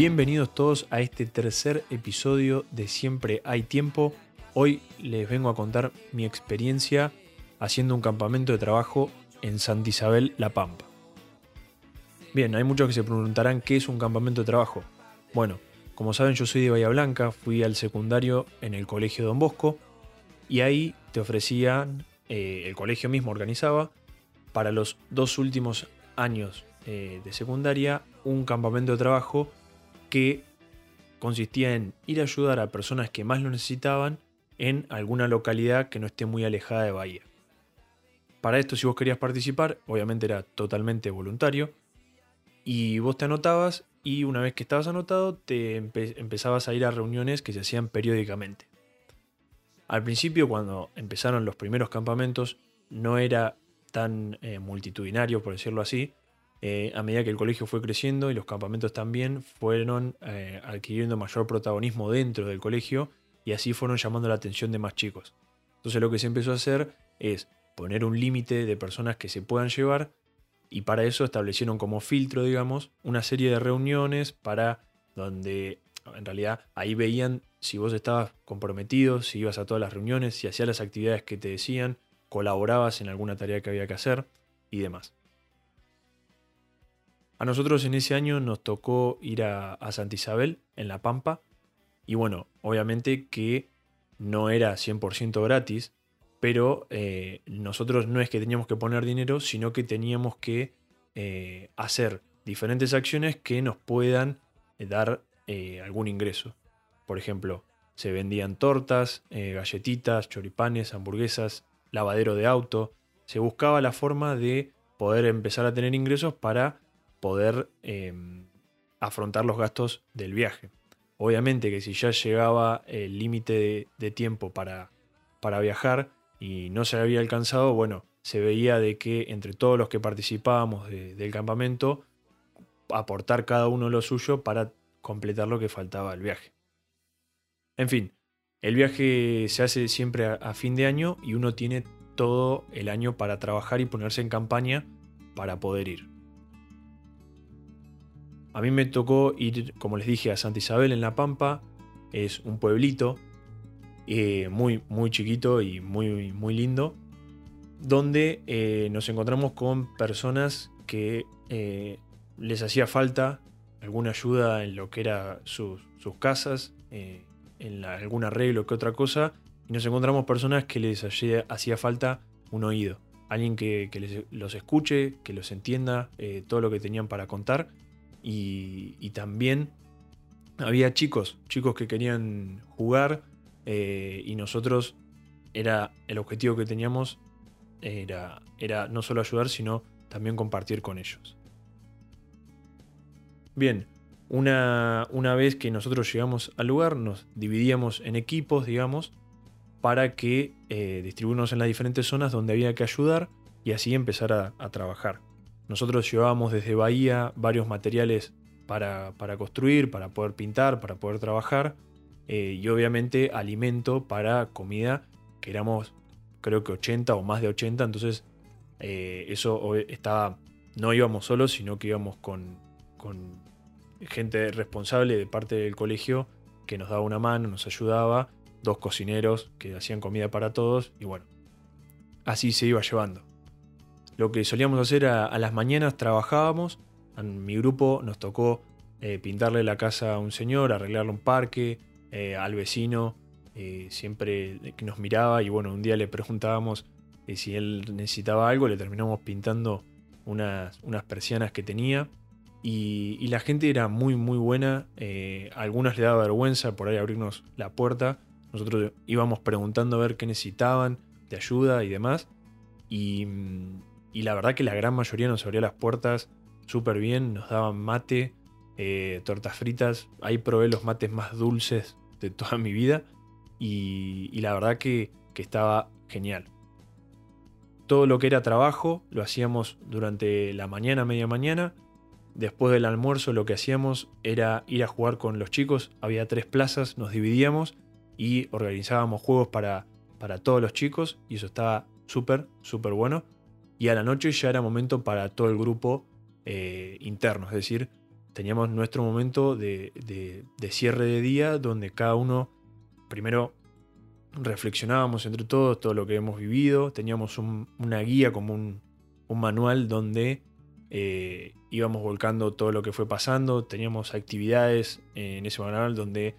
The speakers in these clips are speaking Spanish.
Bienvenidos todos a este tercer episodio de Siempre hay tiempo. Hoy les vengo a contar mi experiencia haciendo un campamento de trabajo en Santa Isabel, La Pampa. Bien, hay muchos que se preguntarán qué es un campamento de trabajo. Bueno, como saben yo soy de Bahía Blanca, fui al secundario en el Colegio Don Bosco y ahí te ofrecían, eh, el colegio mismo organizaba, para los dos últimos años eh, de secundaria, un campamento de trabajo que consistía en ir a ayudar a personas que más lo necesitaban en alguna localidad que no esté muy alejada de Bahía. Para esto, si vos querías participar, obviamente era totalmente voluntario, y vos te anotabas y una vez que estabas anotado te empezabas a ir a reuniones que se hacían periódicamente. Al principio, cuando empezaron los primeros campamentos, no era tan eh, multitudinario, por decirlo así. Eh, a medida que el colegio fue creciendo y los campamentos también fueron eh, adquiriendo mayor protagonismo dentro del colegio y así fueron llamando la atención de más chicos. Entonces lo que se empezó a hacer es poner un límite de personas que se puedan llevar y para eso establecieron como filtro, digamos, una serie de reuniones para donde en realidad ahí veían si vos estabas comprometido, si ibas a todas las reuniones, si hacías las actividades que te decían, colaborabas en alguna tarea que había que hacer y demás. A nosotros en ese año nos tocó ir a, Santa Isabel, en La Pampa, y bueno, obviamente que no era 100% gratis, pero eh, nosotros no es que teníamos que poner dinero, sino que teníamos que eh, hacer diferentes acciones que nos puedan eh, dar algún ingreso. Por ejemplo, se vendían tortas, galletitas, choripanes, hamburguesas, lavadero de auto. Se buscaba la forma de poder empezar a tener ingresos para poder em, afrontar los gastos del viaje. Obviamente que si ya llegaba el límite de, tiempo para, para viajar y no se había alcanzado, bueno, se veía de que entre todos los que participábamos del campamento, aportar cada uno lo suyo para completar lo que faltaba del viaje. En fin, el viaje se hace siempre a, fin de año y uno tiene todo el año para trabajar y ponerse en campaña para poder ir. A mí me tocó ir, como les dije, a Santa Isabel en La Pampa. Es un pueblito eh, muy, muy chiquito y muy, muy lindo, donde eh, nos encontramos con personas que eh, les hacía falta alguna ayuda en lo que eran sus, sus casas, en algún arreglo que otra cosa, y nos encontramos personas que les hacía, falta un oído, alguien que, los escuche, que los entienda todo lo que tenían para contar, y, también había chicos, chicos que querían jugar, eh, y nosotros era el objetivo que teníamos era, era no solo ayudar, sino también compartir con ellos. Bien, una, vez que nosotros llegamos al lugar, nos dividíamos en equipos, digamos, para que eh, distribuirnos en las diferentes zonas donde había que ayudar y así empezar a, trabajar. Nosotros llevábamos desde Bahía varios materiales para, construir, para poder pintar, para poder trabajar eh, y obviamente alimento para comida, que éramos creo que 80 o más de 80, entonces eh, eso estaba, no íbamos solos, sino que íbamos con, con gente responsable de parte del colegio que nos daba una mano, nos ayudaba, dos cocineros que hacían comida para todos y bueno, así se iba llevando. Lo que solíamos hacer a, las mañanas trabajábamos, en mi grupo nos tocó eh, pintarle la casa a un señor, arreglarle un parque, eh, al vecino, eh, siempre que nos miraba y bueno, un día le preguntábamos si él necesitaba algo, le terminamos pintando unas, unas persianas que tenía y, la gente era muy, muy buena. Eh, a algunas le daba vergüenza por ahí abrirnos la puerta. Nosotros íbamos preguntando a ver qué necesitaban de ayuda y demás. Y, la verdad que la gran mayoría nos abría las puertas súper bien. Nos daban mate, eh, tortas fritas. Ahí probé los mates más dulces de toda mi vida. Y, la verdad que, que estaba genial. Todo lo que era trabajo lo hacíamos durante la mañana, media mañana Después del almuerzo lo que hacíamos era ir a jugar con los chicos. Había tres plazas, nos dividíamos y organizábamos juegos para, para todos los chicos y eso estaba súper, súper bueno. Y a la noche ya era momento para todo el grupo eh, interno, es decir, teníamos nuestro momento de, cierre de día donde cada uno primero reflexionábamos entre todos todo lo que hemos vivido, teníamos una guía como un, manual donde eh, íbamos volcando todo lo que fue pasando, teníamos actividades en ese manual donde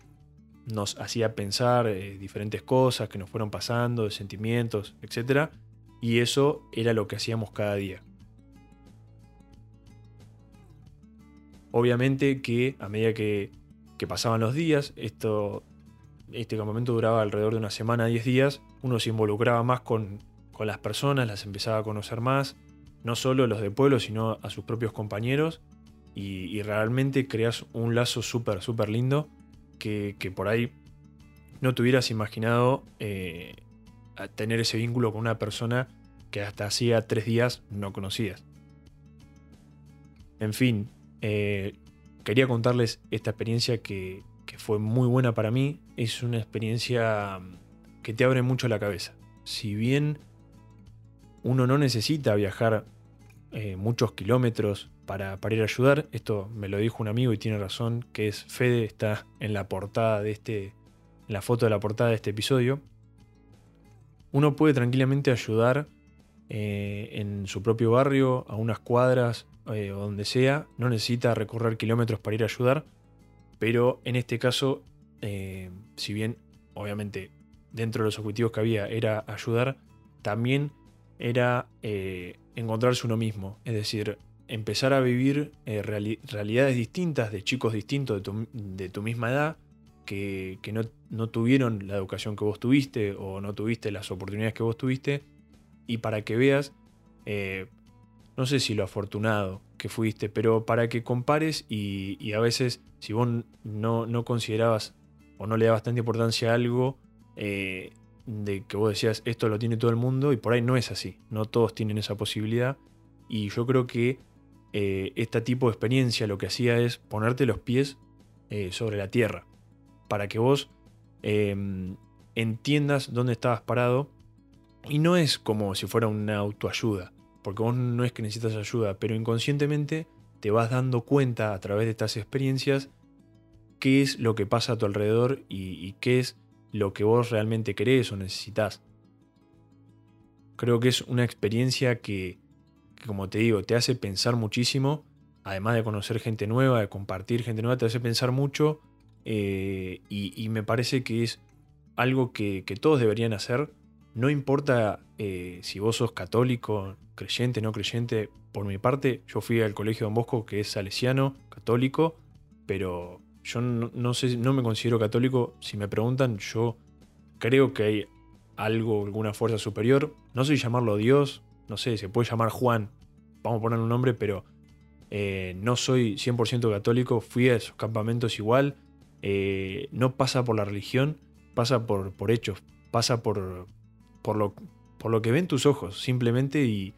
nos hacía pensar eh, diferentes cosas que nos fueron pasando, sentimientos, etc. Y eso era lo que hacíamos cada día. Obviamente que a medida que, pasaban los días, esto, este campamento duraba alrededor de una semana, 10 días, uno se involucraba más con, las personas, las empezaba a conocer más, no solo los de pueblo, sino a sus propios compañeros, y, realmente creas un lazo súper, súper lindo que, por ahí no te hubieras imaginado eh, tener ese vínculo con una persona que hasta hacía tres días no conocías. En fin, eh, quería contarles esta experiencia que, fue muy buena para mí. Es una experiencia mm, que te abre mucho la cabeza. Si bien uno no necesita viajar eh, muchos kilómetros para, ir a ayudar, esto me lo dijo un amigo y tiene razón, que es Fede, está en la portada de este, en la foto de la portada de este episodio. Uno puede tranquilamente ayudar eh, en su propio barrio, a unas cuadras eh, o donde sea, no necesita recorrer kilómetros para ir a ayudar, pero en este caso, eh, si bien obviamente dentro de los objetivos que había era ayudar, también era encontrarse uno mismo, es decir, empezar a vivir realidades distintas de chicos distintos de tu, misma edad, que, no, no, tuvieron la educación que vos tuviste o no tuviste las oportunidades que vos tuviste, y para que veas no sé si lo afortunado que fuiste, pero para que compares y, a veces si vos no, no, considerabas o no le dabas tanta importancia a algo, eh, de que vos decías esto lo tiene todo el mundo y por ahí no es así, no todos tienen esa posibilidad. Y yo creo que eh, este tipo de experiencia lo que hacía es ponerte los pies eh, sobre la tierra para que vos em, entiendas dónde estabas parado y no es como si fuera una autoayuda porque vos no es que necesitas ayuda, pero inconscientemente te vas dando cuenta a través de estas experiencias qué es lo que pasa a tu alrededor y, qué es lo que vos realmente querés o necesitas. Creo que es una experiencia que, como te digo, te hace pensar muchísimo, además de conocer gente nueva, de compartir gente nueva, te hace pensar mucho eh, y, me parece que es algo que, todos deberían hacer no importa eh, si vos sos católico, creyente, no creyente. Por mi parte, yo fui al colegio Don Bosco, que es salesiano, católico, pero yo no, sé, no me considero católico. Si me preguntan, yo creo que hay algo, alguna fuerza superior. No sé llamarlo Dios, no sé, se puede llamar Juan, vamos a poner un nombre, pero eh, no soy 100% católico. Fui a esos campamentos igual. Eh, no pasa por la religión, pasa por, hechos, pasa por, por lo, por lo que ven tus ojos, simplemente, y,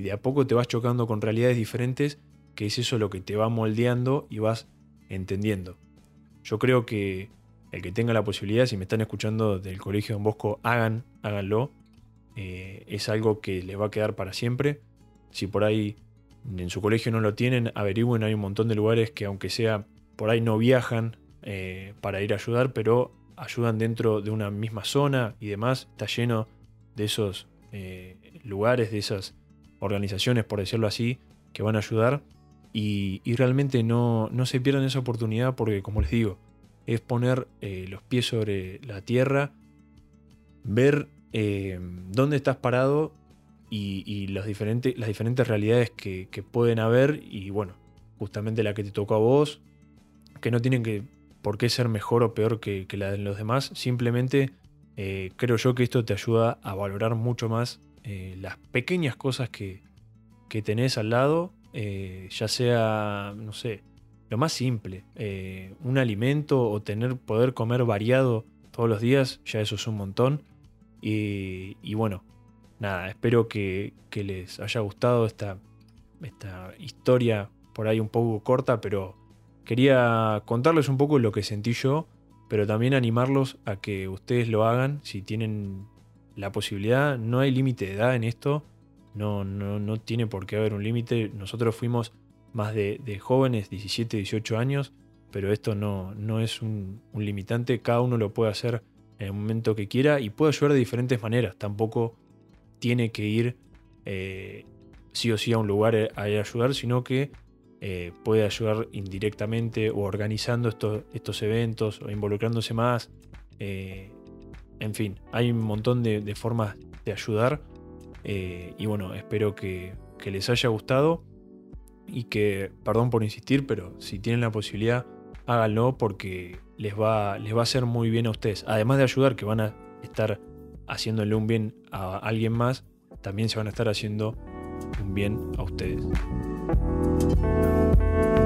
de a poco te vas chocando con realidades diferentes, que es eso lo que te va moldeando y vas entendiendo. Yo creo que el que tenga la posibilidad, si me están escuchando del Colegio Don Bosco, hagan, háganlo. Eh, es algo que les va a quedar para siempre. Si por ahí en su colegio no lo tienen, averigüen, hay un montón de lugares que aunque sea por ahí no viajan eh, para ir a ayudar, pero ayudan dentro de una misma zona y demás. Está lleno de esos eh, lugares, de esas organizaciones, por decirlo así, que van a ayudar. Y, realmente no, no, se pierdan esa oportunidad porque, como les digo, es poner eh, los pies sobre la tierra, ver dónde estás parado y, las diferentes realidades que, que pueden haber y bueno, justamente la que te tocó a vos, que no tienen que por qué ser mejor o peor que, la de los demás. Simplemente eh, creo yo que esto te ayuda a valorar mucho más eh, las pequeñas cosas que, tenés al lado, eh, ya sea, no sé, lo más simple, un alimento o tener, poder comer variado todos los días, ya eso es un montón. Y, bueno, nada, espero que, les haya gustado esta, esta historia por ahí un poco corta, pero Quería contarles un poco lo que sentí yo, pero también animarlos a que ustedes lo hagan si tienen la posibilidad. No hay límite de edad en esto, no, no, no tiene por qué haber un límite. Nosotros fuimos más de, jóvenes, 17, 18 años, pero esto no, no es un, limitante, cada uno lo puede hacer en el momento que quiera y puede ayudar de diferentes maneras, tampoco tiene que ir eh, sí o sí a un lugar a, ayudar, sino que eh, puede ayudar indirectamente o organizando estos, estos eventos o involucrándose más. Eh, en fin, hay un montón de, formas de ayudar y bueno, espero que, que les haya gustado y que, perdón por insistir, pero si tienen la posibilidad, háganlo porque les va, les va a hacer muy bien a ustedes. Además de ayudar, que van a estar haciéndole un bien a alguien más, también se van a estar haciendo un bien a ustedes. thank you